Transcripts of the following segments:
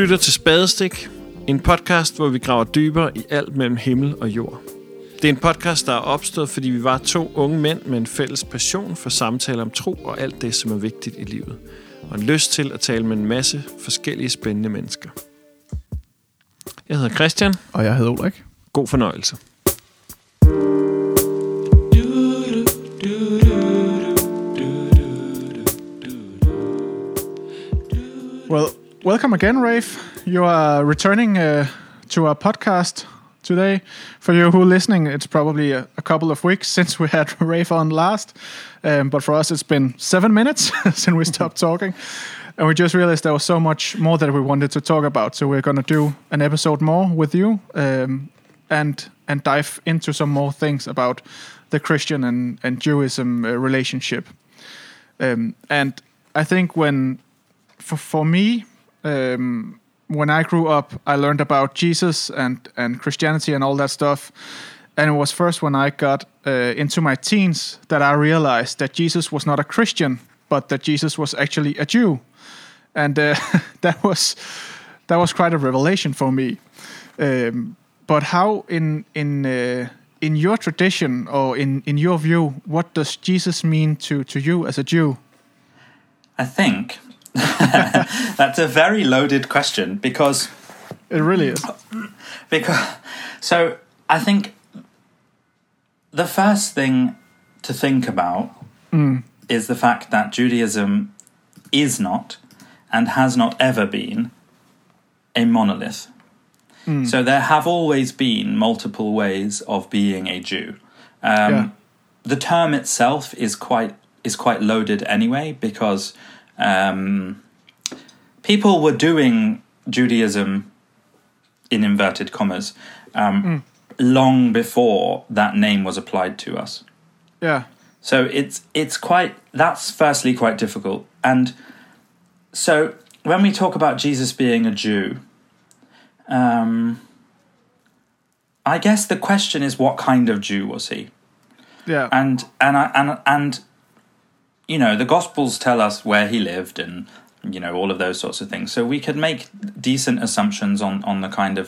lytter til Spadestik, en podcast, hvor vi graver dybere i alt mellem himmel og jord. Det er en podcast, der er opstået, fordi vi var to unge mænd med en fælles passion for samtaler om tro og alt det, som er vigtigt i livet. Og en lyst til at tale med en masse forskellige spændende mennesker. Jeg hedder Christian. Og jeg hedder Ulrik. God fornøjelse. Well, welcome again, Rafe. You are returning uh, to our podcast today. For you who are listening, it's probably a, a couple of weeks since we had Rafe on last. Um, but for us, it's been seven minutes since we stopped talking. And we just realized there was so much more that we wanted to talk about. So we're going to do an episode more with you um, and and dive into some more things about the Christian and, and Jewism uh, relationship. Um, and I think when for, for me, um, when I grew up, I learned about Jesus and, and Christianity and all that stuff. And it was first when I got uh, into my teens that I realized that Jesus was not a Christian, but that Jesus was actually a Jew, and uh, that was that was quite a revelation for me. Um, but how in in uh, in your tradition or in in your view, what does Jesus mean to to you as a Jew? I think that's a very loaded question because It really is. because so I think the first thing to think about is the fact that Judaism is not and has not ever been a monolith. So there have always been multiple ways of being a Jew. Um, Yeah. The term itself is quite is quite loaded anyway because um, people were doing Judaism in inverted commas um, long before that name was applied to us. Yeah. So it's it's quite that's firstly quite difficult. And so when we talk about Jesus being a Jew, um, I guess the question is what kind of Jew was he? Yeah. And and I, and and you know the Gospels tell us where he lived and you know all of those sorts of things. So we could make decent assumptions on on the kind of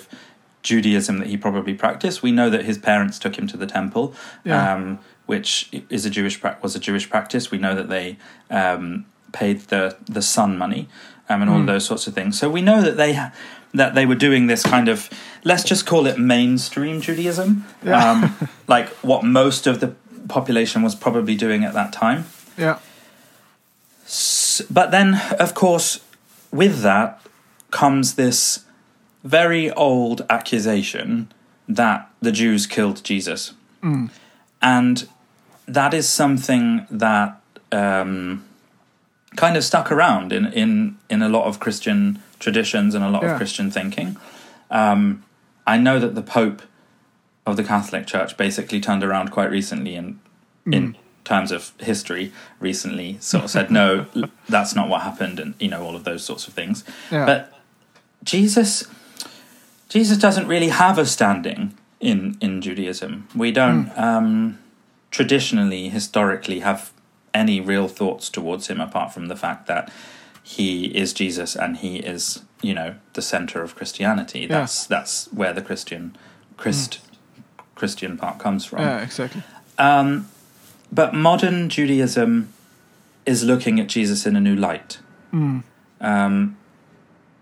Judaism that he probably practiced. We know that his parents took him to the temple, Yeah. um, which is a Jewish was a Jewish practice. We know that they um, paid the the son money um, and all of those sorts of things. So we know that they that they were doing this kind of let's just call it mainstream Judaism, Yeah. um, like what most of the population was probably doing at that time. yeah. But then, of course, with that comes this very old accusation that the Jews killed Jesus. And that is something that um, kind of stuck around in, in, in a lot of Christian traditions and a lot Yeah. of Christian thinking. Um, I know that the Pope of the Catholic Church basically turned around quite recently in in terms of history recently sort of said no that's not what happened and you know all of those sorts of things Yeah. but Jesus Jesus doesn't really have a standing in in Judaism we don't um, traditionally historically have any real thoughts towards him apart from the fact that he is Jesus and he is you know the center of Christianity that's that's where the Christian Christ Christian part comes from Yeah. Exactly. um, but modern Judaism is looking at Jesus in a new light. Um,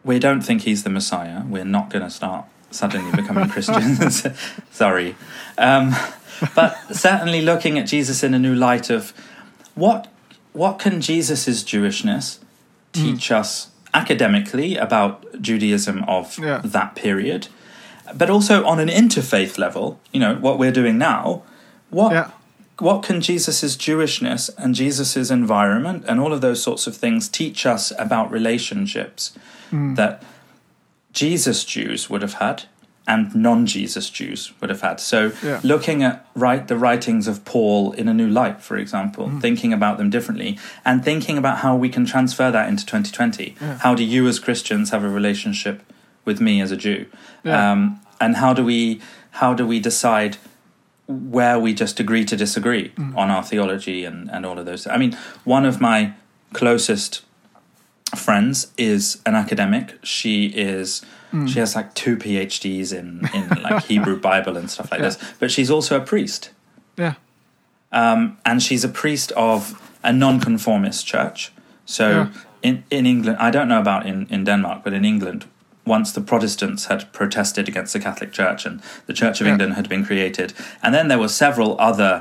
we don't think he's the Messiah. We're not going to start suddenly becoming Christians. Sorry. Um, but certainly looking at Jesus in a new light of what what can Jesus' Jewishness teach us academically about Judaism of Yeah. that period, but also on an interfaith level, you know, what we're doing now, what Yeah. What can Jesus' Jewishness and Jesus' environment and all of those sorts of things teach us about relationships that Jesus Jews would have had and non-Jesus Jews would have had. So Yeah. looking at right the writings of Paul in a new light, for example, thinking about them differently and thinking about how we can transfer that into 2020. How do you as Christians have a relationship with me as a Jew? Yeah. Um, and how do we how do we decide where we just agree to disagree on our theology and, and all of those. I mean, one of my closest friends is an academic. She is she has like two PhDs in in like Hebrew Bible and stuff like Yeah. this. But she's also a priest, Yeah. um, and she's a priest of a nonconformist church. So Yeah. in in England, I don't know about in in Denmark, but in England. Once the Protestants had protested against the Catholic Church and the Church of Yeah. England had been created, and then there were several other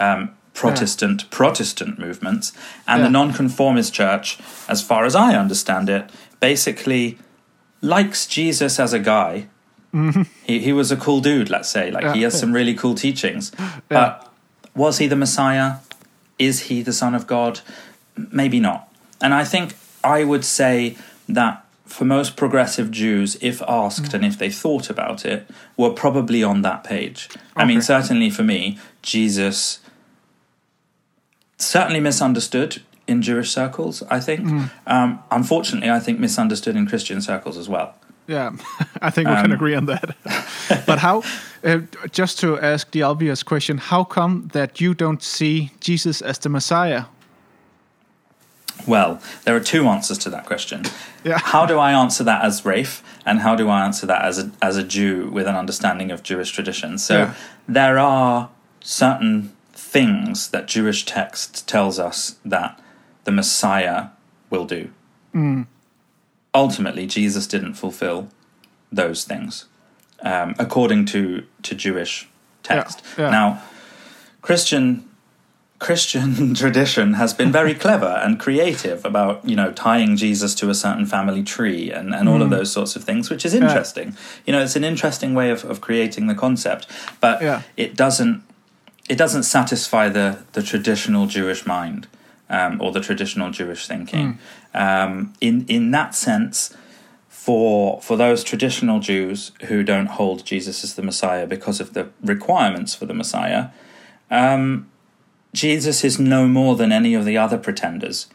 um, Protestant Protestant movements, and Yeah. the Nonconformist Church, as far as I understand it, basically likes Jesus as a guy. He he was a cool dude, let's say. Like he Mm-hmm. Has some really cool teachings. But was he the Messiah? Is he the Son of God? Maybe not. And I think I would say that for most progressive Jews, if asked Mm. and if they thought about it, were probably on that page. I mean, certainly for me, Jesus certainly misunderstood in Jewish circles, I think. Mm. Um, unfortunately, I think misunderstood in Christian circles as well. Yeah, I think we can Um, agree on that. but how, uh, just to ask the obvious question, how come that you don't see Jesus as the Messiah? Well, there are two answers to that question. Yeah. How do I answer that as Rafe, and how do I answer that as a, as a Jew with an understanding of Jewish tradition? So Yeah. there are certain things that Jewish text tells us that the Messiah will do. Ultimately, Jesus didn't fulfill those things, um, according to to Jewish text. yeah. Now, Christian Christian tradition has been very clever and creative about you know tying Jesus to a certain family tree and, and all of those sorts of things, which is interesting. You know, it's an interesting way of, of creating the concept, but Yeah. it doesn't it doesn't satisfy the the traditional Jewish mind um, or the traditional Jewish thinking. Um, in in that sense, for for those traditional Jews who don't hold Jesus as the Messiah because of the requirements for the Messiah, um, Jesus is no more than any of the other pretenders.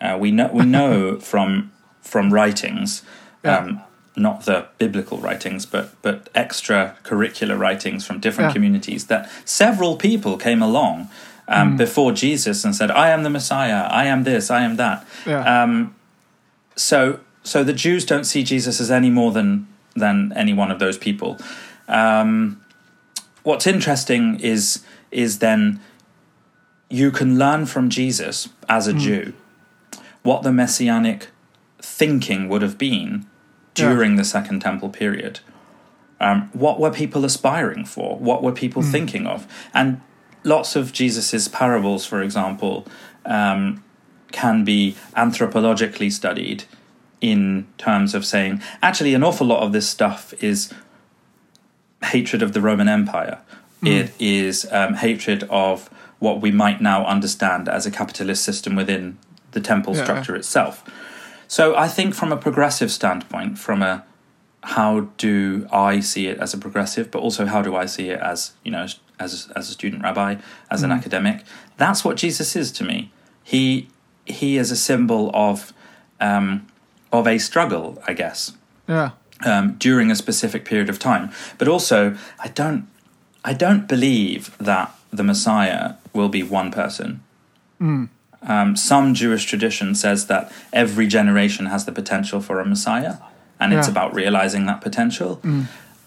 Uh, we know we know from from writings, um, not the biblical writings, but but extracurricular writings from different Yeah. communities that several people came along um, before Jesus and said, "I am the Messiah. I am this. I am that." Yeah. Um, so so the Jews don't see Jesus as any more than than any one of those people. Um, what's interesting is is then you can learn from Jesus as a Jew what the messianic thinking would have been Yeah. during the Second Temple period. Um, what were people aspiring for? What were people thinking of? And lots of Jesus's parables, for example, um, can be anthropologically studied in terms of saying, actually, an awful lot of this stuff is hatred of the Roman Empire. It is um, hatred of what we might now understand as a capitalist system within the temple Yeah. structure itself. So I think from a progressive standpoint, from a how do I see it as a progressive, but also how do I see it as you know as as a student rabbi, as an academic? That's what Jesus is to me. He he is a symbol of um, of a struggle, I guess, Yeah. um, during a specific period of time. But also, I don't I don't believe that the Messiah will be one person. Hmm. Um, some Jewish tradition says that every generation has the potential for a Messiah, and it's about realizing that potential. Hmm.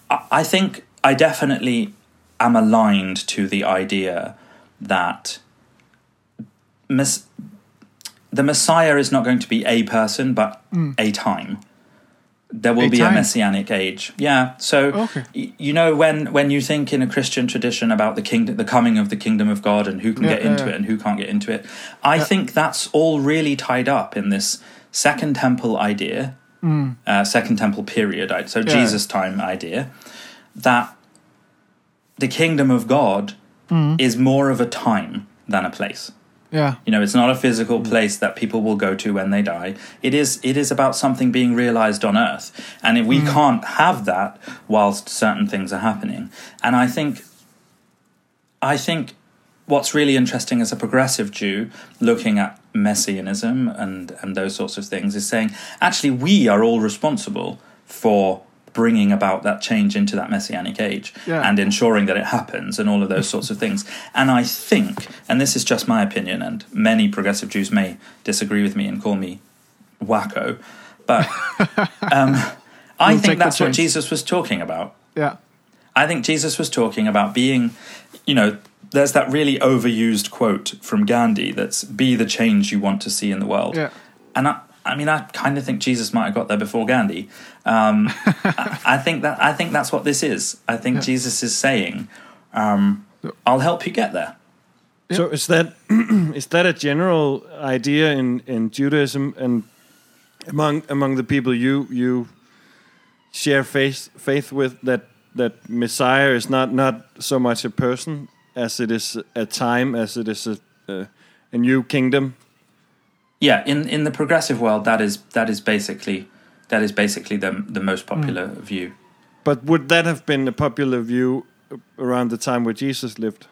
I, I think I definitely am aligned to the idea that mes- the Messiah is not going to be a person, but hmm. a time. There will A be a messianic age. Yeah. So Okay. y- you know when when you think in a Christian tradition about the kingdom, the coming of the kingdom of God, and who can Yeah, get into yeah. it and who can't get into it, I think that's all really tied up in this Second Temple idea, uh, Second Temple period. So Mm. Jesus time idea that the kingdom of God Mm. is more of a time than a place. Yeah. You know, it's not a physical mm. place that people will go to when they die. It is it is about something being realized on earth. And if we mm. can't have that whilst certain things are happening. And I think I think what's really interesting as a progressive Jew looking at messianism and and those sorts of things is saying actually we are all responsible for bringing about that change into that messianic age Yeah. and ensuring that it happens and all of those sorts of things. And I think, and this is just my opinion, and many progressive Jews may disagree with me and call me wacko. But um, I We'll think that's what. Jesus was talking about. Yeah. I think Jesus was talking about being, you know, there's that really overused quote from Gandhi that's be the change you want to see in the world. Yeah. And I, I mean, I kind of think Jesus might have got there before Gandhi. Um, I, I think that I think that's what this is. I think Jesus is saying, um, "I'll help you get there." So is that is that a general idea in, in Judaism and among among the people you you share faith faith with that that Messiah is not not so much a person as it is a time as it is a a, a new kingdom. Yeah, in in the progressive world, that is that is basically that is basically the the most popular view. But would that have been a popular view around the time where Jesus lived?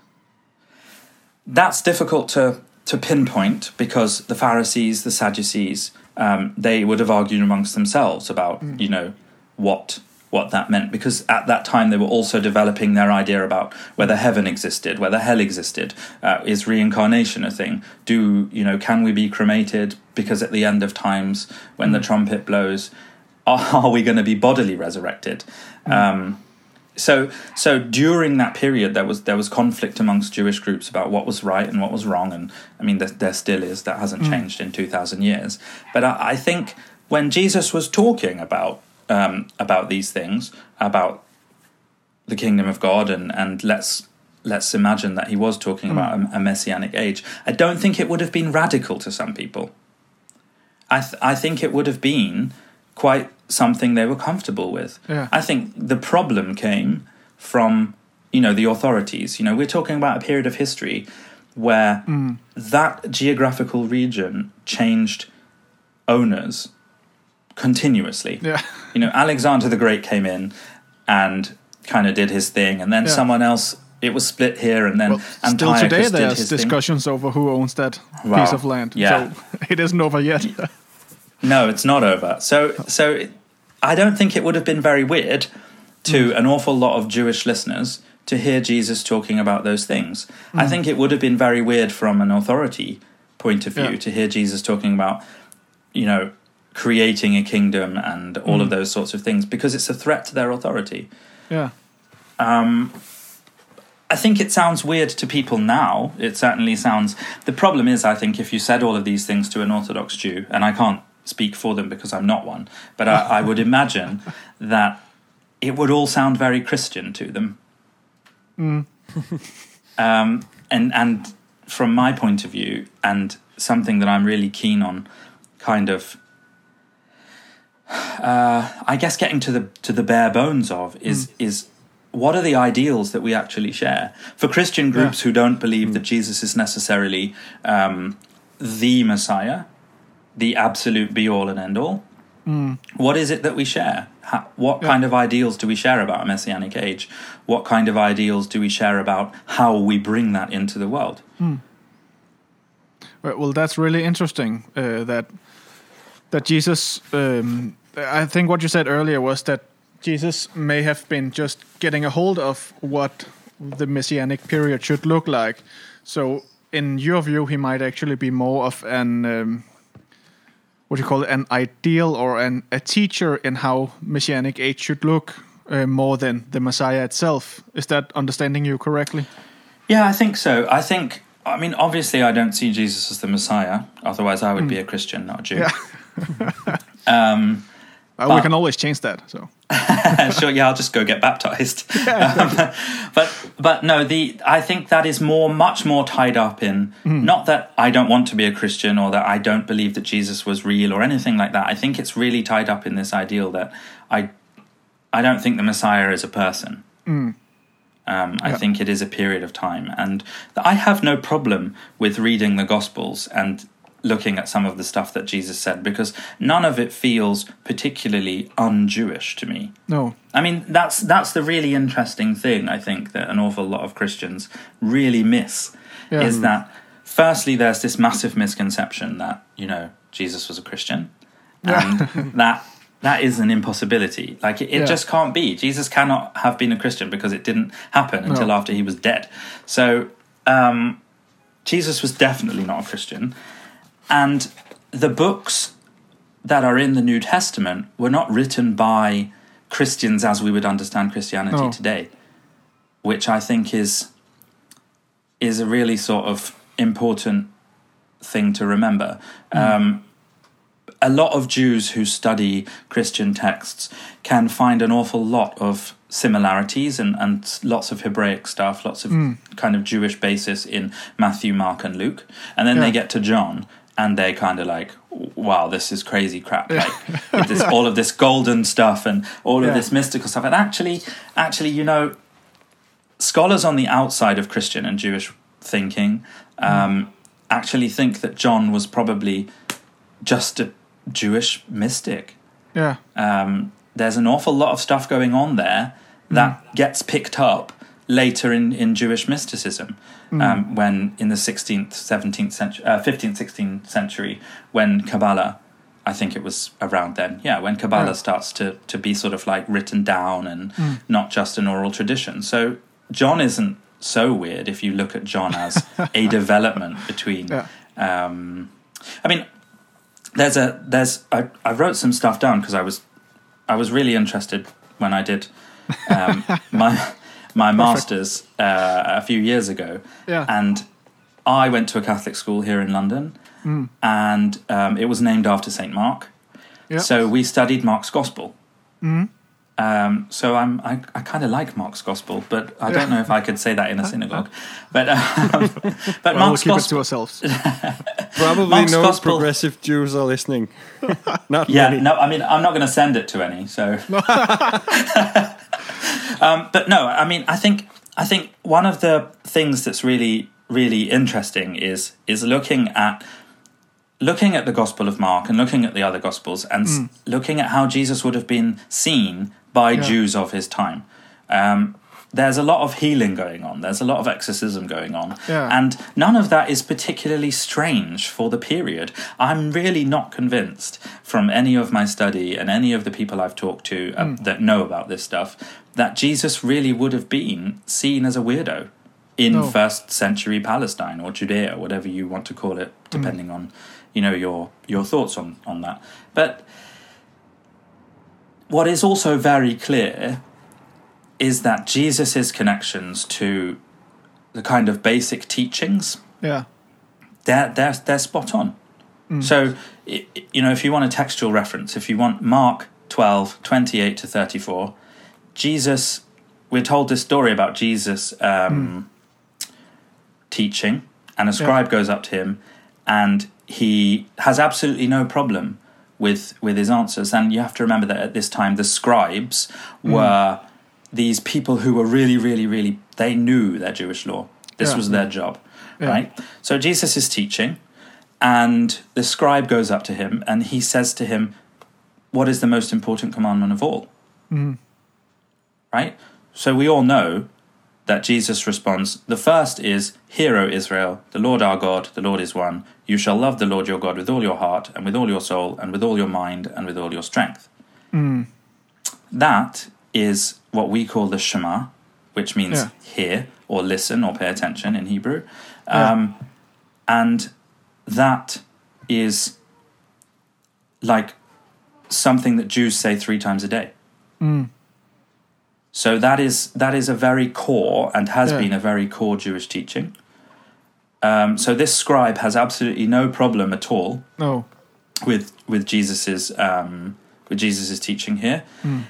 That's difficult to to pinpoint because the Pharisees, the Sadducees, um, they would have argued amongst themselves about you know what what that meant because at that time they were also developing their idea about whether heaven existed, whether hell existed, uh, is reincarnation a thing? Do you know can we be cremated? Because at the end of times when the trumpet blows, are, are we going to be bodily resurrected? Um, so so during that period there was there was conflict amongst Jewish groups about what was right and what was wrong and I mean there, there still is that hasn't changed in 2000 years. But I, I think when Jesus was talking about um, about these things about the kingdom of God and and let's let's imagine that he was talking about a, a messianic age I don't think it would have been radical to some people I th- I think it would have been quite something they were comfortable with. Yeah. I think the problem came from you know the authorities. You know, we're talking about a period of history where that geographical region changed owners continuously. Yeah. You know, Alexander the Great came in and kind of did his thing, and then Yeah. someone else. It was split here, and then Well, still Antiochus today there's his thing. discussions over who owns that Wow. piece of land. Yeah. So it isn't over yet. No, it's not over. So, so it, I don't think it would have been very weird to Mm. an awful lot of Jewish listeners to hear Jesus talking about those things. I Mm. think it would have been very weird from an authority point of view Yeah. to hear Jesus talking about, you know, creating a kingdom and all Mm. of those sorts of things because it's a threat to their authority. yeah. Um, I think it sounds weird to people now. It certainly sounds. The problem is, I think, if you said all of these things to an Orthodox Jew, and I can't speak for them because I'm not one, but I, I would imagine that it would all sound very Christian to them. um, and and from my point of view, and something that I'm really keen on, kind of. Uh, I guess getting to the to the bare bones of is is what are the ideals that we actually share for Christian groups who don't believe that Jesus is necessarily um, the Messiah, the absolute be all and end all. What is it that we share? How, what kind of ideals do we share about a messianic age? What kind of ideals do we share about how we bring that into the world? Well, well, that's really interesting. Uh, that that Jesus. Um, I think what you said earlier was that Jesus may have been just getting a hold of what the messianic period should look like. So, in your view, he might actually be more of an um, what do you call it, an ideal or an a teacher in how messianic age should look, uh, more than the Messiah itself. Is that understanding you correctly? Yeah, I think so. I think, I mean, obviously, I don't see Jesus as the Messiah. Otherwise, I would be a Christian, not a Jew. um, Uh, we can always change that. So, sure, yeah, I'll just go get baptized. Um, but but no, the I think that is more, much more tied up in not that I don't want to be a Christian or that I don't believe that Jesus was real or anything like that. I think it's really tied up in this ideal that I I don't think the Messiah is a person. Um, I think it is a period of time, and I have no problem with reading the Gospels and looking at some of the stuff that Jesus said because none of it feels particularly un-Jewish to me. no. I mean, that's that's the really interesting thing I think that an awful lot of Christians really miss Yeah. is that firstly there's this massive misconception that you know Jesus was a Christian, and that that is an impossibility. Like it, it Yeah. just can't be. Jesus cannot have been a Christian because it didn't happen until No. after he was dead. So um, Jesus was definitely not a Christian, and the books that are in the New Testament were not written by Christians as we would understand Christianity No. today, which I think is is a really sort of important thing to remember. Um, a lot of Jews who study Christian texts can find an awful lot of similarities and, and lots of Hebraic stuff, lots of kind of Jewish basis in Matthew, Mark, and Luke. And then they get to John and they're kind of like, wow, this is crazy crap. Like this, all of this golden stuff and all of Yeah. this mystical stuff. And actually, actually, you know, scholars on the outside of Christian and Jewish thinking um, actually think that John was probably just a Jewish mystic. Yeah. Um, there's an awful lot of stuff going on there that gets picked up later in, in Jewish mysticism. Um, when in the 16th, 17th century, uh, 15th, 16th century, when Kabbalah, I think it was around then, yeah, when Kabbalah Yeah. starts to, to be sort of like written down and not just an oral tradition. So John isn't so weird if you look at John as a development between. Yeah. Um, I mean, there's a there's I, I wrote some stuff down because I was I was really interested when I did um, my my masters uh, a few years ago, Yeah. and I went to a Catholic school here in London, and um, it was named after Saint Mark. Yeah. So we studied Mark's Gospel. Um, so I'm I, I kind of like Mark's Gospel, but I don't know if I could say that in a synagogue. But um, but Well, we'll Mark's keep it Gospel. to ourselves. Probably Mark's no Gospel- progressive Jews are listening. Not Yeah, many. no, I mean, I'm not going to send it to any. So, um, but no, I mean, I think I think one of the things that's really really interesting is is looking at looking at the Gospel of Mark and looking at the other Gospels and s looking at how Jesus would have been seen by Yeah. Jews of his time. Um, there's a lot of healing going on. There's a lot of exorcism going on, Yeah. and none of that is particularly strange for the period. I'm really not convinced from any of my study and any of the people I've talked to uh, that know about this stuff that Jesus really would have been seen as a weirdo in No. first century Palestine or Judea, whatever you want to call it, depending on you know your your thoughts on on that. But what is also very clear is that Jesus' connections to the kind of basic teachings Yeah. they're they're they're spot on. Mm. So i- i- you know if you want a textual reference, if you want Mark 12, 28 to 34, Jesus we're told this story about Jesus um, mm. teaching and a scribe goes up to him and he has absolutely no problem with with his answers. And you have to remember that at this time the scribes mm. were these people who were really really really they knew their Jewish law. This Yeah. was their job, Yeah. right? So Jesus is teaching and the scribe goes up to him and he says to him, What is the most important commandment of all? Mm-hmm. Right? So we all know that Jesus responds, The first is, Hear, O Israel, the Lord our God, the Lord is one. You shall love the Lord your God with all your heart, and with all your soul, and with all your mind, and with all your strength. Mm-hmm. That is what we call the Shema, which means Yeah. hear or listen or pay attention in Hebrew. Yeah. Um, and that is like something that Jews say three times a day. So that is that is a very core and has Yeah. been a very core Jewish teaching. Um, so this scribe has absolutely no problem at all No. with with Jesus's um, with is teaching here.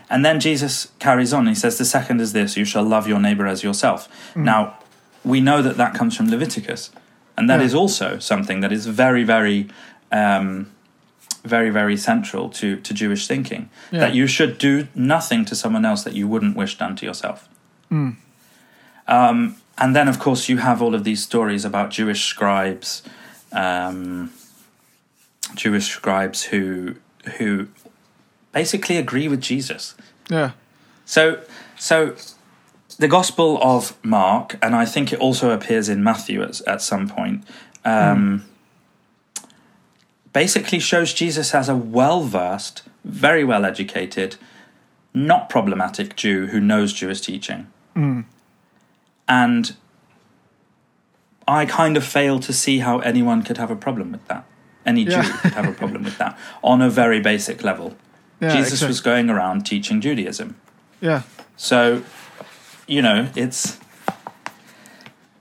And then Jesus carries on. He says, "The second is this: you shall love your neighbor as yourself." Now, we know that that comes from Leviticus, and that is Yeah. also something that is very, very, um, very, very central to to Jewish thinking. Yeah. That you should do nothing to someone else that you wouldn't wish done to yourself. Um, and then, of course, you have all of these stories about Jewish scribes. Um, Jewish scribes who who basically agree with Jesus. Yeah. So so the Gospel of Mark, and I think it also appears in Matthew at, at some point, um, basically shows Jesus as a well versed, very well educated, not problematic Jew who knows Jewish teaching. And I kind of fail to see how anyone could have a problem with that. Any Jew Yeah. could have a problem with that on a very basic level. Yeah, Jesus exact- was going around teaching Judaism. Yeah, So, you know, it's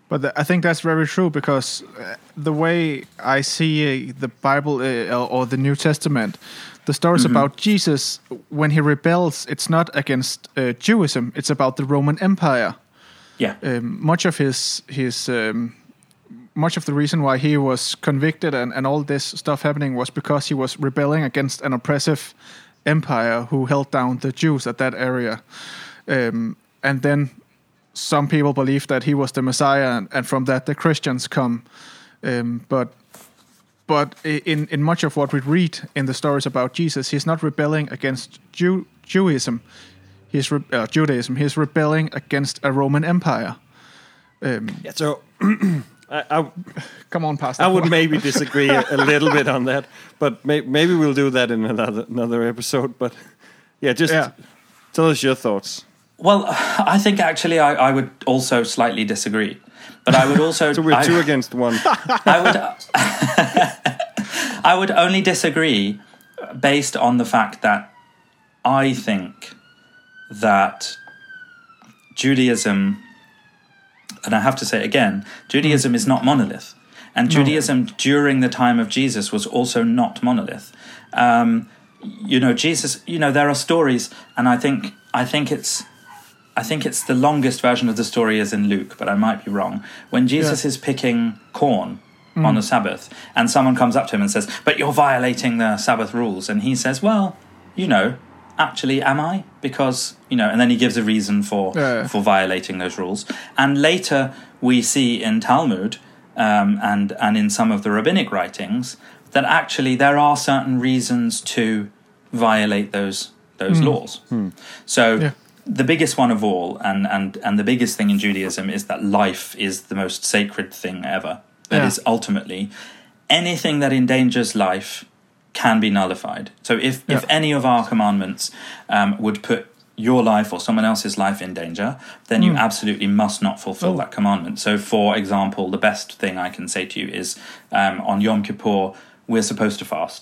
but th- I think that's very true because uh, the way I see uh, the Bible uh, or- the New Testament, the stories Mm-hmm. about Jesus when he rebels, it's not against uh, Jewism; it's about the Roman Empire. yeah, um, much of his his um, much of the reason why he was convicted and, and all this stuff happening was because he was rebelling against an oppressive empire who held down the Jews at that area. Um, and then some people believe that he was the Messiah, and, and from that the Christians come. Um, but but in in much of what we read in the stories about Jesus, he's not rebelling against Jew, Jewism. He's re- uh, Judaism. He's rebelling against a Roman Empire. Um, Yeah, so I, I, come on, Pastor. I would maybe disagree a, a little bit on that, but may, maybe we'll do that in another another episode. But yeah, just Yeah. tell us your thoughts. Well, I think actually I, I would also slightly disagree, but I would also So we're I, two against one. I would I would only disagree based on the fact that I think that Judaism and I have to say again, Judaism is not monolith. And Judaism during the time of Jesus was also not monolith. Um, you know, Jesus. You know, there are stories, and I think I think it's I think it's the longest version of the story is in Luke, but I might be wrong. When Jesus is picking corn on the Sabbath, and someone comes up to him and says, "But you're violating the Sabbath rules," and he says, "Well, you know." Actually, am I? Because you know, and then he gives a reason for Yeah. for violating those rules. And later we see in Talmud um, and and in some of the rabbinic writings that actually there are certain reasons to violate those those laws. So Yeah. the biggest one of all, and and and the biggest thing in Judaism is that life is the most sacred thing ever. That is Yeah. ultimately anything that endangers life can be nullified. So if, if any of our commandments um, would put your life or someone else's life in danger, then you absolutely must not fulfill Oh. that commandment. So, for example, the best thing I can say to you is um, on Yom Kippur, we're supposed to fast.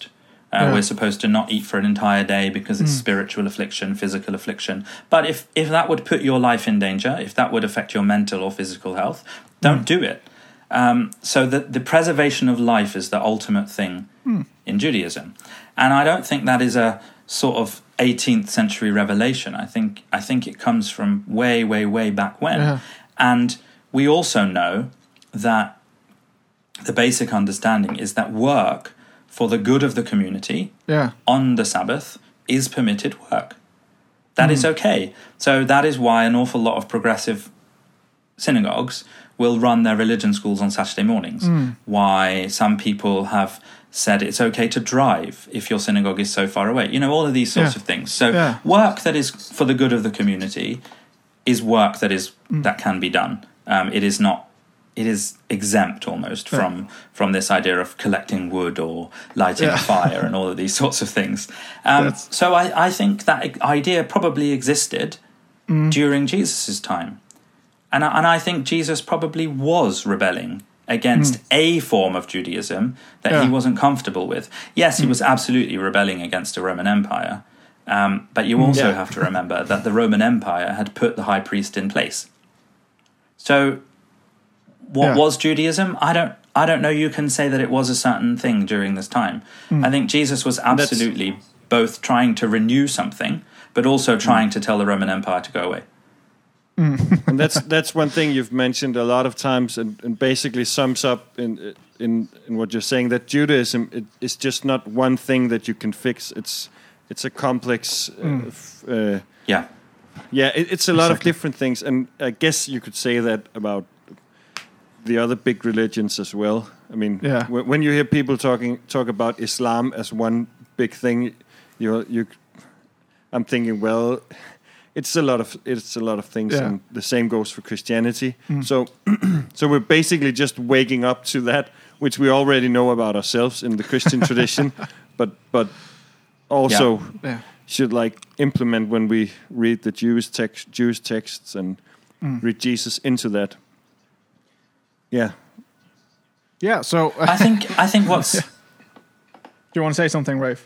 Uh, Yeah. We're supposed to not eat for an entire day because it's spiritual affliction, physical affliction. But if, if that would put your life in danger, if that would affect your mental or physical health, don't do it. Um, so the, the preservation of life is the ultimate thing in Judaism, and I don't think that is a sort of 18th century revelation. I think I think it comes from way, way, way back when, Yeah. and we also know that the basic understanding is that work for the good of the community Yeah. on the Sabbath is permitted work. That is hmm. okay. So that is why an awful lot of progressive synagogues will run their religion schools on Saturday mornings. Why some people have said it's okay to drive if your synagogue is so far away. You know, all of these sorts Yeah. of things. So Yeah. work that is for the good of the community is work that is that can be done. Um, it is not. It is exempt almost Yeah. from from this idea of collecting wood or lighting a fire and all of these sorts of things. Um, so I, I think that idea probably existed Mm. during Jesus' time. And I, and I think Jesus probably was rebelling against a form of Judaism that he Mm. Wasn't comfortable with. Yes, he was absolutely rebelling against a Roman Empire. Um, but you also Yeah. have to remember that the Roman Empire had put the high priest in place. So, what Yeah. was Judaism? I don't. I don't know. You can say that it was a certain thing during this time. Hmm. I think Jesus was absolutely both trying to renew something, but also trying to tell the Roman Empire to go away. And that's that's one thing you've mentioned a lot of times, and, and basically sums up in in in what you're saying that Judaism it, is just not one thing that you can fix. It's it's a complex. Uh, f- uh, Yeah, yeah, it, it's a lot of different things, and I guess you could say that about the other big religions as well. I mean, Yeah. wh- when you hear people talking talk about Islam as one big thing, you you, I'm thinking, well, it's a lot of it's a lot of things, Yeah. and the same goes for Christianity. Mm. So, so we're basically just waking up to that, which we already know about ourselves in the Christian tradition, but but also Yeah. should like implement when we read the Jewish text, Jewish texts, and mm. read Jesus into that. Yeah, Yeah. So I think. I think what's Do you want to say something, Rafe?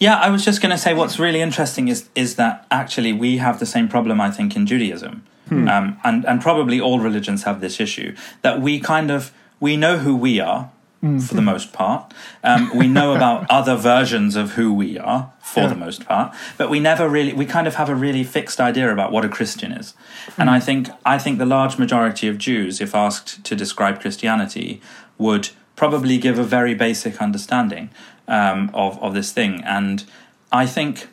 Yeah, I was just going to say what's really interesting is is that actually we have the same problem I think in Judaism, um, and and probably all religions have this issue that we kind of we know who we are for the most part. Um, we know about other versions of who we are for Yeah. the most part, but we never really we kind of have a really fixed idea about what a Christian is. And I think I think the large majority of Jews, if asked to describe Christianity, would probably give a very basic understanding um, of of this thing. And I think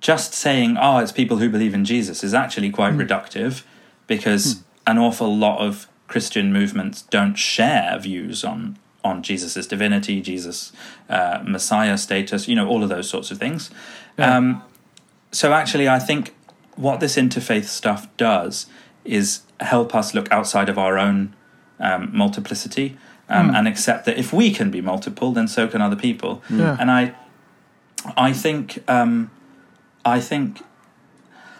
just saying, "Oh, it's people who believe in Jesus," is actually quite reductive because an awful lot of Christian movements don't share views on on Jesus' divinity, Jesus' uh, Messiah status, you know, all of those sorts of things. Yeah. Um, so actually, I think what this interfaith stuff does is help us look outside of our own um, multiplicity um, and accept that if we can be multiple, then so can other people. Yeah. And I, I think, um, I think,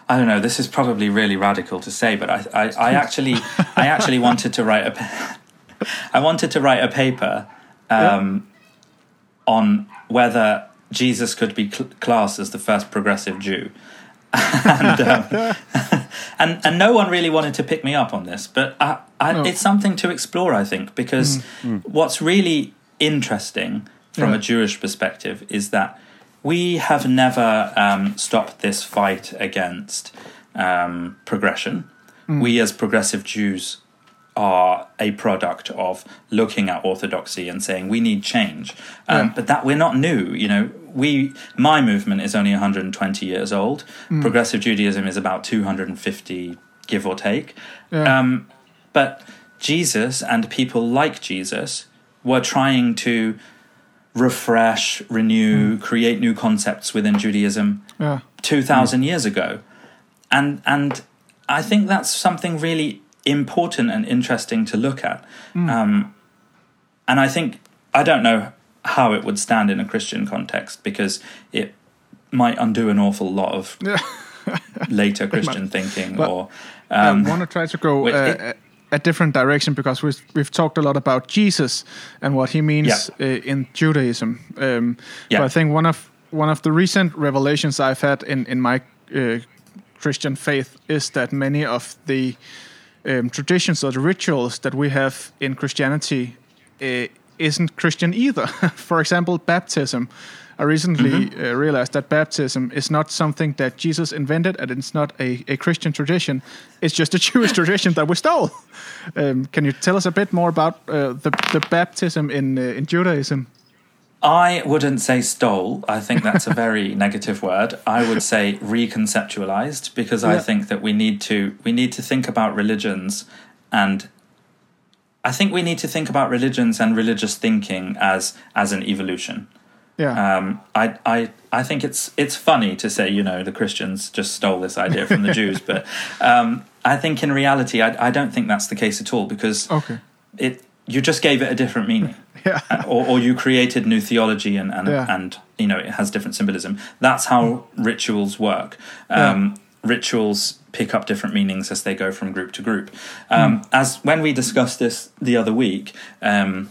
I don't know. This is probably really radical to say, but I, I, I actually, I actually wanted to write a, pa- I wanted to write a paper um, on whether Jesus could be cl- classed as the first progressive Jew. and, um, and and no one really wanted to pick me up on this, but I, I, No. it's something to explore, I think, because what's really interesting from Yeah. a Jewish perspective is that we have never um, stopped this fight against um, progression. We, as progressive Jews, are a product of looking at orthodoxy and saying we need change. Um, Yeah. But that we're not new. You know, we my movement is only 120 years old. Progressive Judaism is about 250, give or take. Yeah. Um, but Jesus and people like Jesus were trying to refresh, renew, create new concepts within Judaism yeah. 2000 years ago and and i think that's something really important and interesting to look at um, and i think i don't know how it would stand in a christian context because it might undo an awful lot of Yeah. later christian thinking But or I um, want to try to go uh, it- a, different direction because we've, we've talked a lot about Jesus and what he means uh, in Judaism. Um, Yeah. But I think one of one of the recent revelations I've had in in my uh, Christian faith is that many of the um, traditions or the rituals that we have in Christianity uh, isn't Christian either. For example, baptism. I recently uh, realized that baptism is not something that Jesus invented, and it's not a, a Christian tradition. It's just a Jewish tradition that we stole. Um, can you tell us a bit more about uh, the the baptism in uh, in Judaism? I wouldn't say stole. I think that's a very negative word. I would say reconceptualized because I think that we need to we need to think about religions and I think we need to think about religions and religious thinking as as an evolution. Yeah, Um, I, I, I think it's it's funny to say you know the Christians just stole this idea from the Jews, but um, I think in reality I, I don't think that's the case at all because okay. it you just gave it a different meaning Yeah, or, or you created new theology and and, Yeah. and you know it has different symbolism. That's how rituals work. Um, Rituals pick up different meanings as they go from group to group. Um, As when we discussed this the other week, um,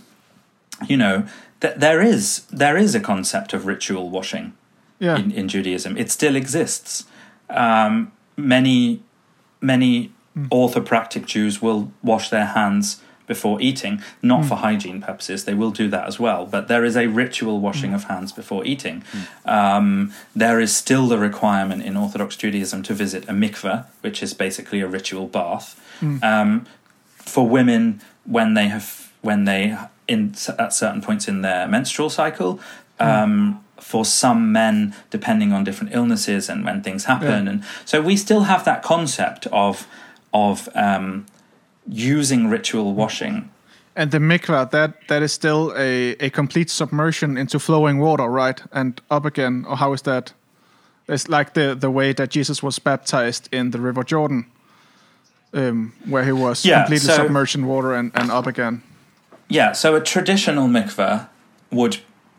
you know, th- there is there is a concept of ritual washing yeah, in, in Judaism. It still exists. Um, many many orthopractic Jews will wash their hands before eating, not for hygiene purposes. They will do that as well, but there is a ritual washing of hands before eating. Um, there is still the requirement in Orthodox Judaism to visit a mikveh, which is basically a ritual bath. Um, for women, when they have when they in at certain points in their menstrual cycle. Um, for some men, depending on different illnesses and when things happen, Yeah. and so we still have that concept of of um, using ritual washing. and the mikvah that that is still a a complete submersion into flowing water, right? And up again, or how is that? It's like the the way that Jesus was baptized in the River Jordan, um, where he was Yeah, completely so- submerged in water and, and up again. Yeah, so a traditional mikveh would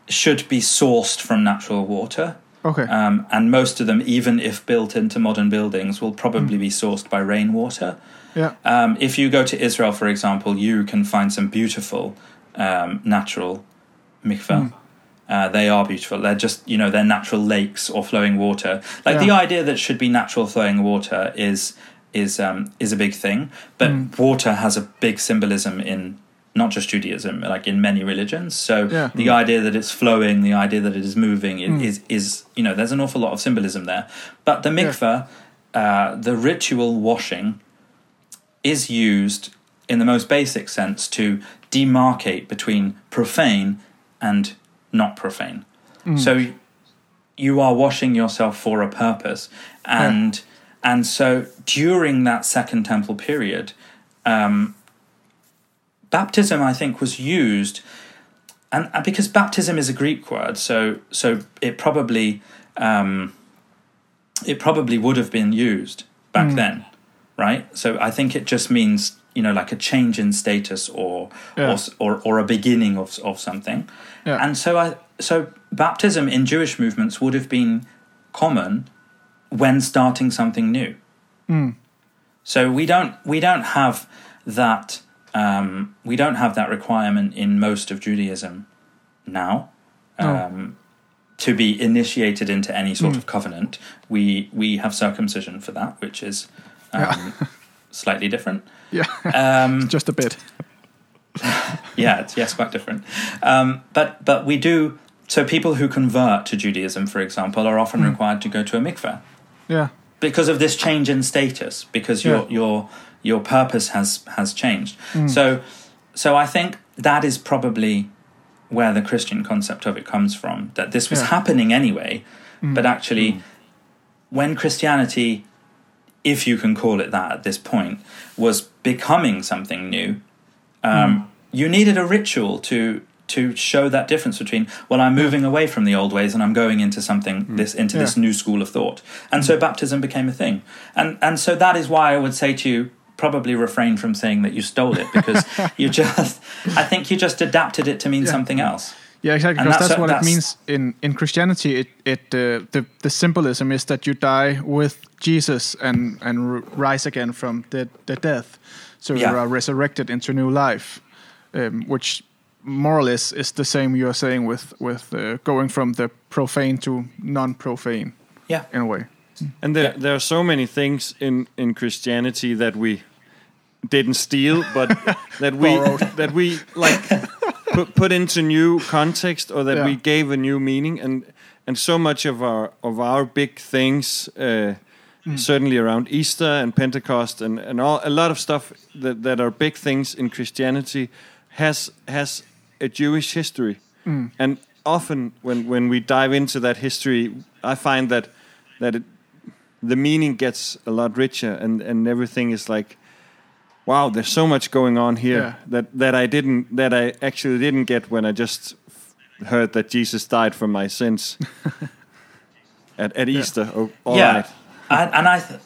should be sourced from natural water. Okay. Um, and most of them, even if built into modern buildings, will probably be sourced by rainwater. Yeah. Um, if you go to Israel, for example, you can find some beautiful um, natural mikveh. Uh, they are beautiful. They're just, you know, they're natural lakes or flowing water. Like the idea that it should be natural flowing water is is um, is a big thing. But Mm. water has a big symbolism in not just Judaism, like in many religions. So Yeah. the idea that it's flowing, the idea that it is moving, i- Mm. is is you know, there's an awful lot of symbolism there. But the mikveh, uh, the ritual washing, is used in the most basic sense to demarcate between profane and not profane. So you are washing yourself for a purpose, and and so during that Second Temple period, um, baptism I think was used, and, and because baptism is a Greek word, so so it probably um, it probably would have been used back then, right? So I think it just means you know like a change in status or Yeah. or, or or a beginning of of something, Yeah. and so I so baptism in Jewish movements would have been common when starting something new. So we don't we don't have that um, we don't have that requirement in most of Judaism now um, to be initiated into any sort of covenant. We we have circumcision for that, which is um, slightly different. Yeah, Um, just a bit. yeah, it's yes, quite different. Um, but but we do. So people who convert to Judaism, for example, are often required to go to a mikveh Yeah, because of this change in status because your Yeah. your your purpose has has changed so so i think that is probably where the christian concept of it comes from that this was Yeah. happening anyway but actually when christianity if you can call it that at this point was becoming something new um, hmm. you needed a ritual to to show that difference between well i'm moving away from the old ways and i'm going into something hmm. this into this new school of thought. And so hmm. baptism became a thing. And and so that is why i would say to you probably refrain from saying that you stole it because you just i think you just adapted it to mean Yeah. something else yeah, exactly. Because that's that's, what that's- it means in in Christianity. It it uh, the the symbolism is that you die with Jesus and and r- rise again from the the death, so you are resurrected into new life, um, which more or less is the same you are saying with with uh, going from the profane to non-profane yeah in a way. And there, Yeah. there are so many things in, in Christianity that we didn't steal, but that we that we like put, put into new context, or that Yeah. we gave a new meaning, and and so much of our of our big things, uh, certainly around Easter and Pentecost, and and all a lot of stuff that that are big things in Christianity, has has a Jewish history, and often when when we dive into that history, I find that that it, the meaning gets a lot richer and and everything is like wow there's so much going on here Yeah. that that I didn't that I actually didn't get when I just f- heard that Jesus died for my sins at, at Easter oh, all yeah right. and, and i th-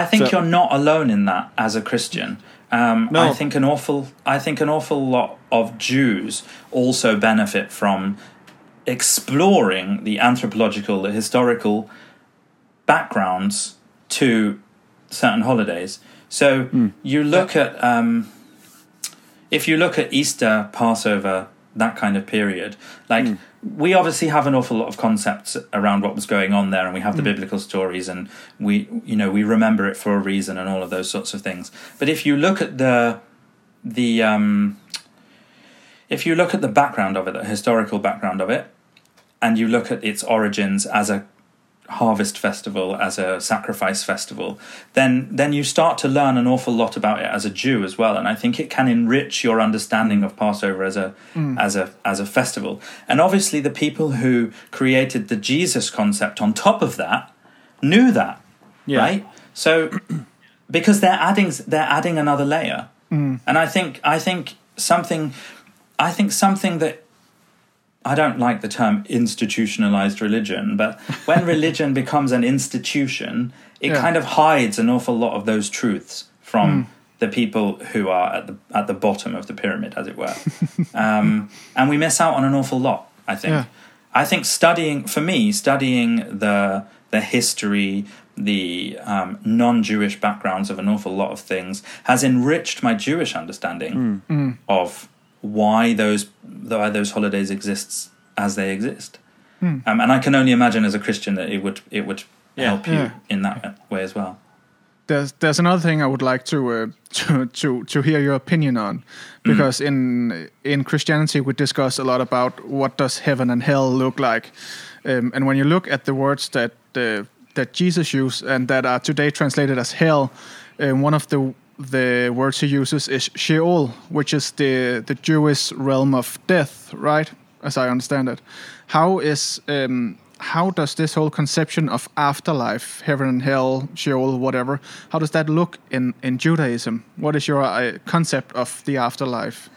i think So- you're not alone in that as a christian um, No. I think an awful. I think an awful lot of Jews also benefit from exploring the anthropological, the historical backgrounds to certain holidays. So you look at um, if you look at Easter, Passover, that kind of period, like we obviously have an awful lot of concepts around what was going on there, and we have the biblical stories, and we, you know, we remember it for a reason, and all of those sorts of things. But if you look at the the um, if you look at the background of it, the historical background of it, and you look at its origins as a harvest festival, as a sacrifice festival, then then you start to learn an awful lot about it as a Jew as well. And I think it can enrich your understanding of Passover as a mm. as a as a festival. And obviously the people who created the Jesus concept on top of that knew that. Yeah. Right? So because they're adding they're adding another layer. Mm. And I think I think something I think something that I don't like the term institutionalized religion, but when religion becomes an institution, it Yeah. kind of hides an awful lot of those truths from the people who are at the at the bottom of the pyramid, as it were. um, and we miss out on an awful lot. I think. Yeah. I think studying for me, studying the the history, the um, non-Jewish backgrounds of an awful lot of things has enriched my Jewish understanding of why those why those holidays exists as they exist. Hmm. Um, and I can only imagine as a Christian that it would it would Yeah. help you Yeah. in that way as well. there's there's another thing I would like to uh, to to to hear your opinion on, because in in Christianity we discuss a lot about what does heaven and hell look like, um, and when you look at the words that uh, that Jesus used and that are today translated as hell, um, one of the the words he uses is Sheol, which is the the Jewish realm of death, right? As I understand it, how is um, how does this whole conception of afterlife, heaven and hell, Sheol, whatever, how does that look in, in Judaism? What is your uh, concept of the afterlife?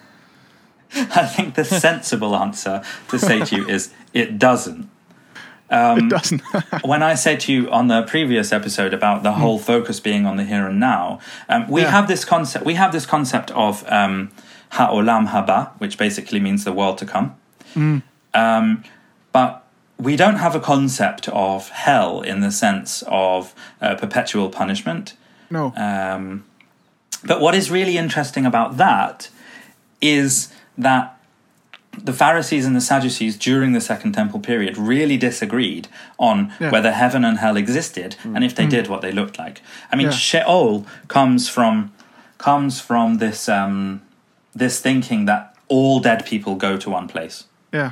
I think the sensible answer to say to you is it doesn't. Um, it doesn't. when I said to you on the previous episode about the whole focus being on the here and now, um, we Yeah. have this concept. We have this concept of um, ha'olam haba, which basically means the world to come. Um, but we don't have a concept of hell in the sense of uh, perpetual punishment. no. Um, but what is really interesting about that is that the Pharisees and the Sadducees during the Second Temple period really disagreed on Yeah. whether heaven and hell existed and if they did, what they looked like. I mean, Yeah. Sheol comes from comes from this um, this thinking that all dead people go to one place. yeah.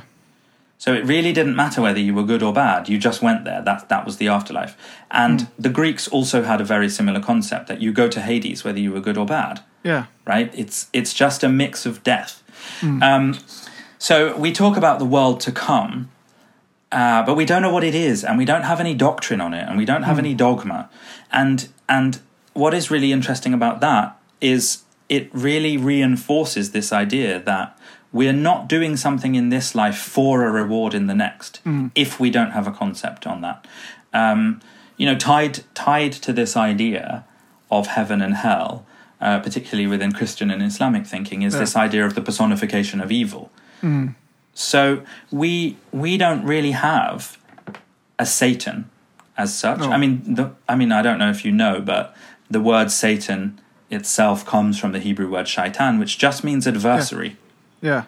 So it really didn't matter whether you were good or bad. You just went there. That that was the afterlife. And the Greeks also had a very similar concept that you go to Hades whether you were good or bad. Yeah. Right? It's it's just a mix of death. Um, so we talk about the world to come, uh, but we don't know what it is, and we don't have any doctrine on it, and we don't have any dogma. And and what is really interesting about that is it really reinforces this idea that we're not doing something in this life for a reward in the next if we don't have a concept on that. Um, you know, tied tied to this idea of heaven and hell, uh, particularly within Christian and Islamic thinking, is Yeah. this idea of the personification of evil. Mm. So we we don't really have a Satan as such. No. I mean, the, I mean, I don't know if you know, but the word Satan itself comes from the Hebrew word shaitan, which just means adversary. Yeah.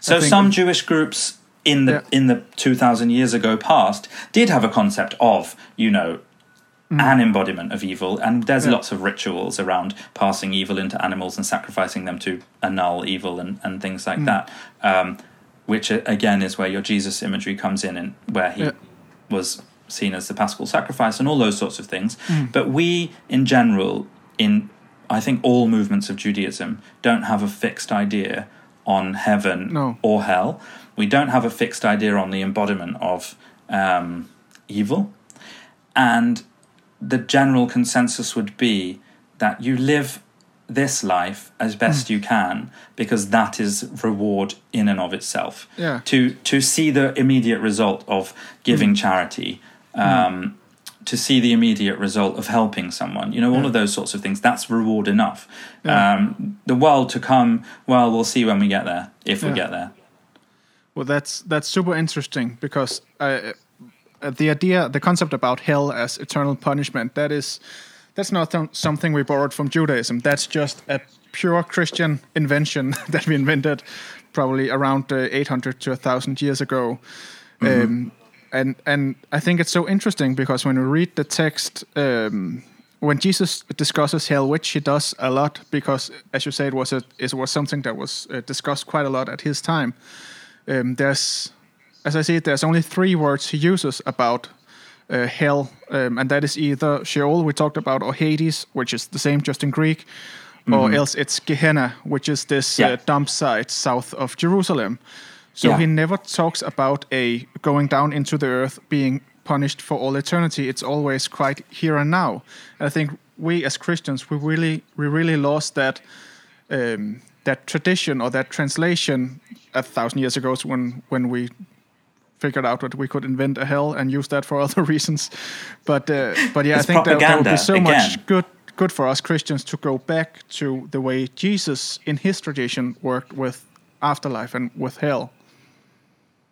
So think- some Jewish groups in the Yeah. in the two thousand years ago past did have a concept of you know an embodiment of evil, and there's Mm. Yeah. lots of rituals around passing evil into animals and sacrificing them to annul evil and, and things Mm. like that. Um, which again is where your Jesus imagery comes in, and where he Yeah. was seen as the paschal sacrifice and all those sorts of things. Mm. But we, in general, in I think all movements of Judaism, don't have a fixed idea on heaven No. or hell. We don't have a fixed idea on the embodiment of um, evil. And the general consensus would be that you live this life as best you can because that is reward in and of itself. Yeah. to to see the immediate result of giving charity um, to see the immediate result of helping someone you know all of those sorts of things that's reward enough. Yeah. um, the world to come well we'll see when we get there if we get there. Well, that's that's super interesting because uh, the idea, the concept about hell as eternal punishment, that is that's not th- something we borrowed from Judaism. That's just a pure Christian invention that we invented probably around uh, 800 to 1,000 years ago. Um, and and I think it's so interesting because when we read the text. Um, when Jesus discusses hell, which he does a lot, because as you say, it was a, it was something that was uh, discussed quite a lot at his time um, there's, as I see it, there's only three words he uses about uh, hell, um, and that is either Sheol, we talked about, or Hades, which is the same just in Greek, or else it's Gehenna, which is this Yeah. uh, dump site south of Jerusalem. So Yeah. he never talks about a going down into the earth being punished for all eternity. It's always quite here and now. And I think we as Christians, we really, we really lost that um, that tradition or that translation a thousand years ago when when we figured out that we could invent a hell and use that for other reasons. But uh, but yeah, It's I think that, that would be so again. much good good for us Christians to go back to the way Jesus in his tradition worked with afterlife and with hell.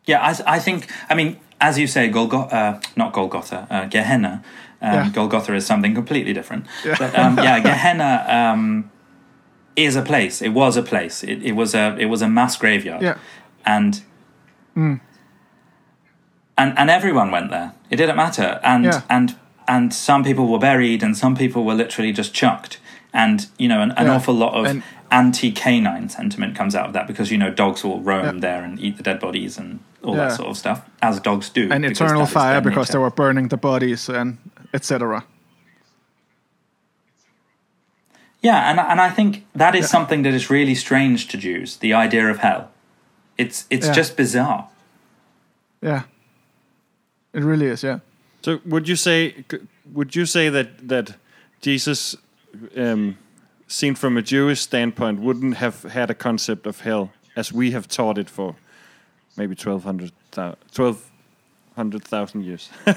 Yeah, I, I think. I mean, as you say, Golgotha, uh, not Golgotha, uh, Gehenna. Um, Yeah. Golgotha is something completely different. But um, yeah, Gehenna um, is a place. It was a place. It, it was a it was a mass graveyard. Yeah. and Hmm. And and everyone went there. It didn't matter, and Yeah. and and some people were buried, and some people were literally just chucked, and you know, an, an Yeah. awful lot of And- anti-canine sentiment comes out of that because you know dogs will roam Yeah. there and eat the dead bodies and all that sort of stuff, as dogs do. and because eternal that is their fire because nature. they were burning the bodies and etc. Yeah, and and I think that is something that is really strange to Jews. The idea of hell, it's it's just bizarre. Yeah, it really is. Yeah, So would you say would you say that that Jesus, um, seen from a Jewish standpoint, wouldn't have had a concept of hell as we have taught it for maybe 1200 1200,000 years?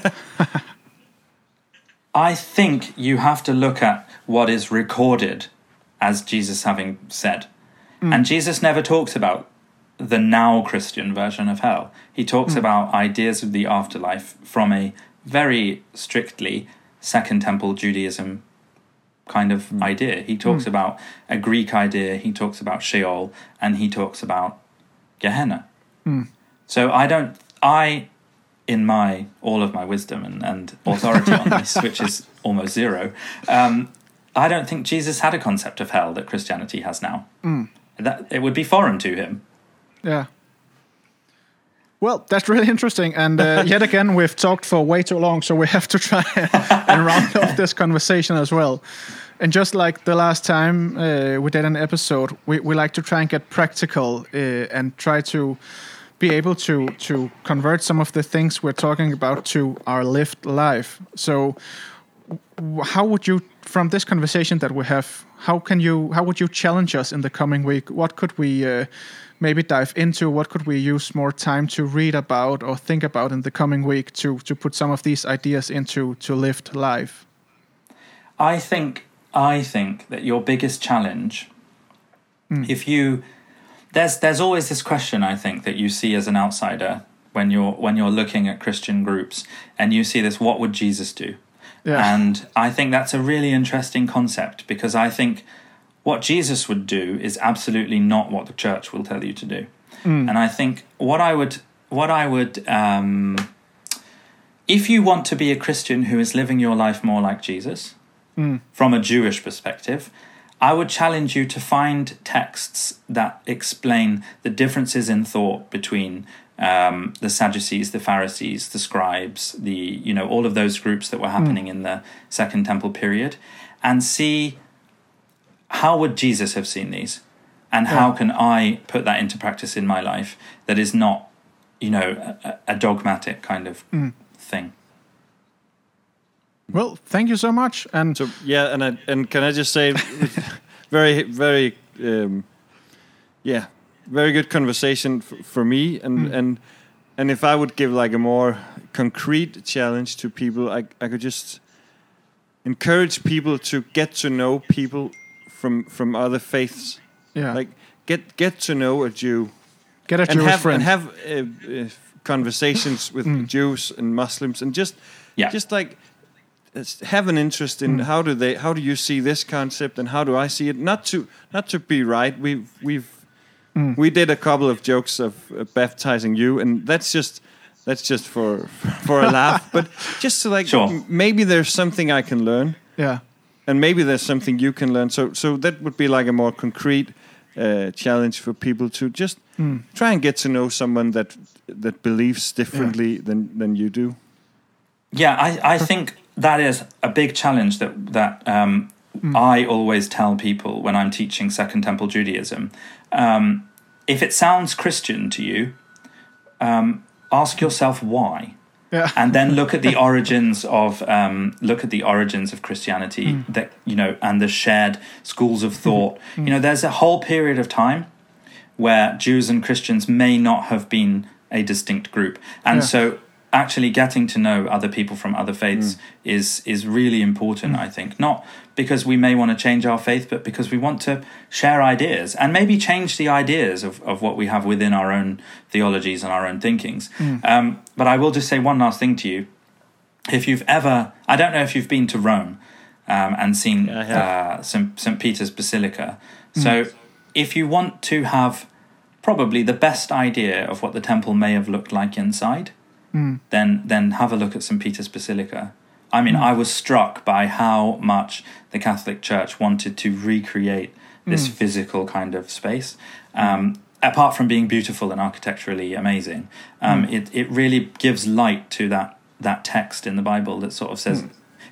I think you have to look at what is recorded as Jesus having said. And Jesus never talks about the now Christian version of hell. He talks hmm. about ideas of the afterlife from a very strictly Second Temple Judaism kind of hmm. idea. He talks hmm. about a Greek idea, he talks about Sheol, and he talks about Gehenna. So I don't, I, in my all of my wisdom and, and authority on this, which is almost zero, um, I don't think Jesus had a concept of hell that Christianity has now. That it would be foreign to him. Yeah. Well, that's really interesting. And uh, yet again, we've talked for way too long, so we have to try and round off this conversation as well. And just like the last time uh, we did an episode, we, we like to try and get practical uh, and try to be able to to convert some of the things we're talking about to our lived life. So, w- how would you, from this conversation that we have, how can you, how would you challenge us in the coming week? What could we uh, maybe dive into? What could we use more time to read about or think about in the coming week to to put some of these ideas into to lived life? I think I think that your biggest challenge, if you there's there's always this question I think that you see as an outsider when you're when you're looking at Christian groups and you see this what would Jesus do? Yeah. And I think that's a really interesting concept because I think what Jesus would do is absolutely not what the church will tell you to do. And I think what I would what I would um, if you want to be a Christian who is living your life more like Jesus, from a Jewish perspective, I would challenge you to find texts that explain the differences in thought between um, the Sadducees, the Pharisees, the scribes, the you know all of those groups that were happening in the Second Temple period, and see how would Jesus have seen these, and how can I put that into practice in my life that is not, you know, a, a dogmatic kind of thing. Well, thank you so much. And So yeah, and I, and can I just say, very very um, yeah, very good conversation f- for me, and and and if I would give like a more concrete challenge to people, I I could just encourage people to get to know people from from other faiths, yeah, like get get to know a Jew get a and Jewish have friend. and have uh, uh, conversations with Jews and Muslims, and just Yeah. just like have an interest in how do they how do you see this concept and how do I see it? Not to not to be right. We've we've we did a couple of jokes of uh, baptizing you, and that's just that's just for for a laugh. But just to like Sure. m- maybe there's something I can learn yeah, and maybe there's something you can learn. So, so that would be like a more concrete uh, challenge for people to just try and get to know someone that that believes differently than than you do. Yeah, I, I think that is a big challenge that that um, I always tell people when I'm teaching Second Temple Judaism. Um, if it sounds Christian to you, um, ask yourself why, yeah, and then look at the origins of um, look at the origins of Christianity that you know and the shared schools of thought. You know, there's a whole period of time where Jews and Christians may not have been a distinct group, and Yeah. so actually getting to know other people from other faiths is is really important. I think not because we may want to change our faith, but because we want to share ideas and maybe change the ideas of, of what we have within our own theologies and our own thinkings. Um, but I will just say one last thing to you. If you've ever, I don't know if you've been to Rome um, and seen Yeah, uh, St. St. Peter's Basilica. So if you want to have probably the best idea of what the temple may have looked like inside, then then have a look at St Peter's Basilica. I mean, I was struck by how much the Catholic Church wanted to recreate this physical kind of space. Um, apart from being beautiful and architecturally amazing, um, it it really gives light to that that text in the Bible that sort of says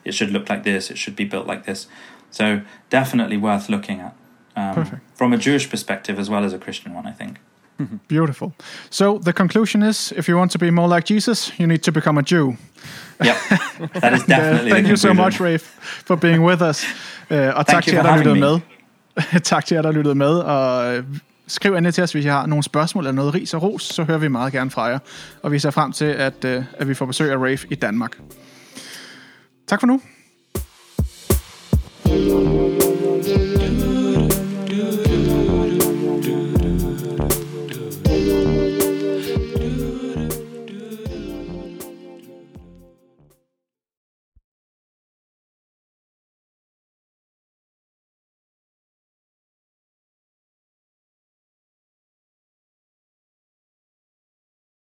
it should look like this, it should be built like this. So definitely worth looking at um, from a Jewish perspective as well as a Christian one. I think. Beautiful. So the conclusion is, if you want to be more like Jesus, you need to become a Jew. Yep, that is definitely. uh, thank you so much, Rafe, for being with us. Uh, og tak til jer, der lyttede med. tak til jer, der lyttede med. Og øh, skriv endelig til os, hvis I har nogle spørgsmål eller noget ris og ros, så hører vi meget gerne fra jer. Og vi ser frem til, at, uh, at vi får besøg af Rafe i Danmark. Tak for nu. thank you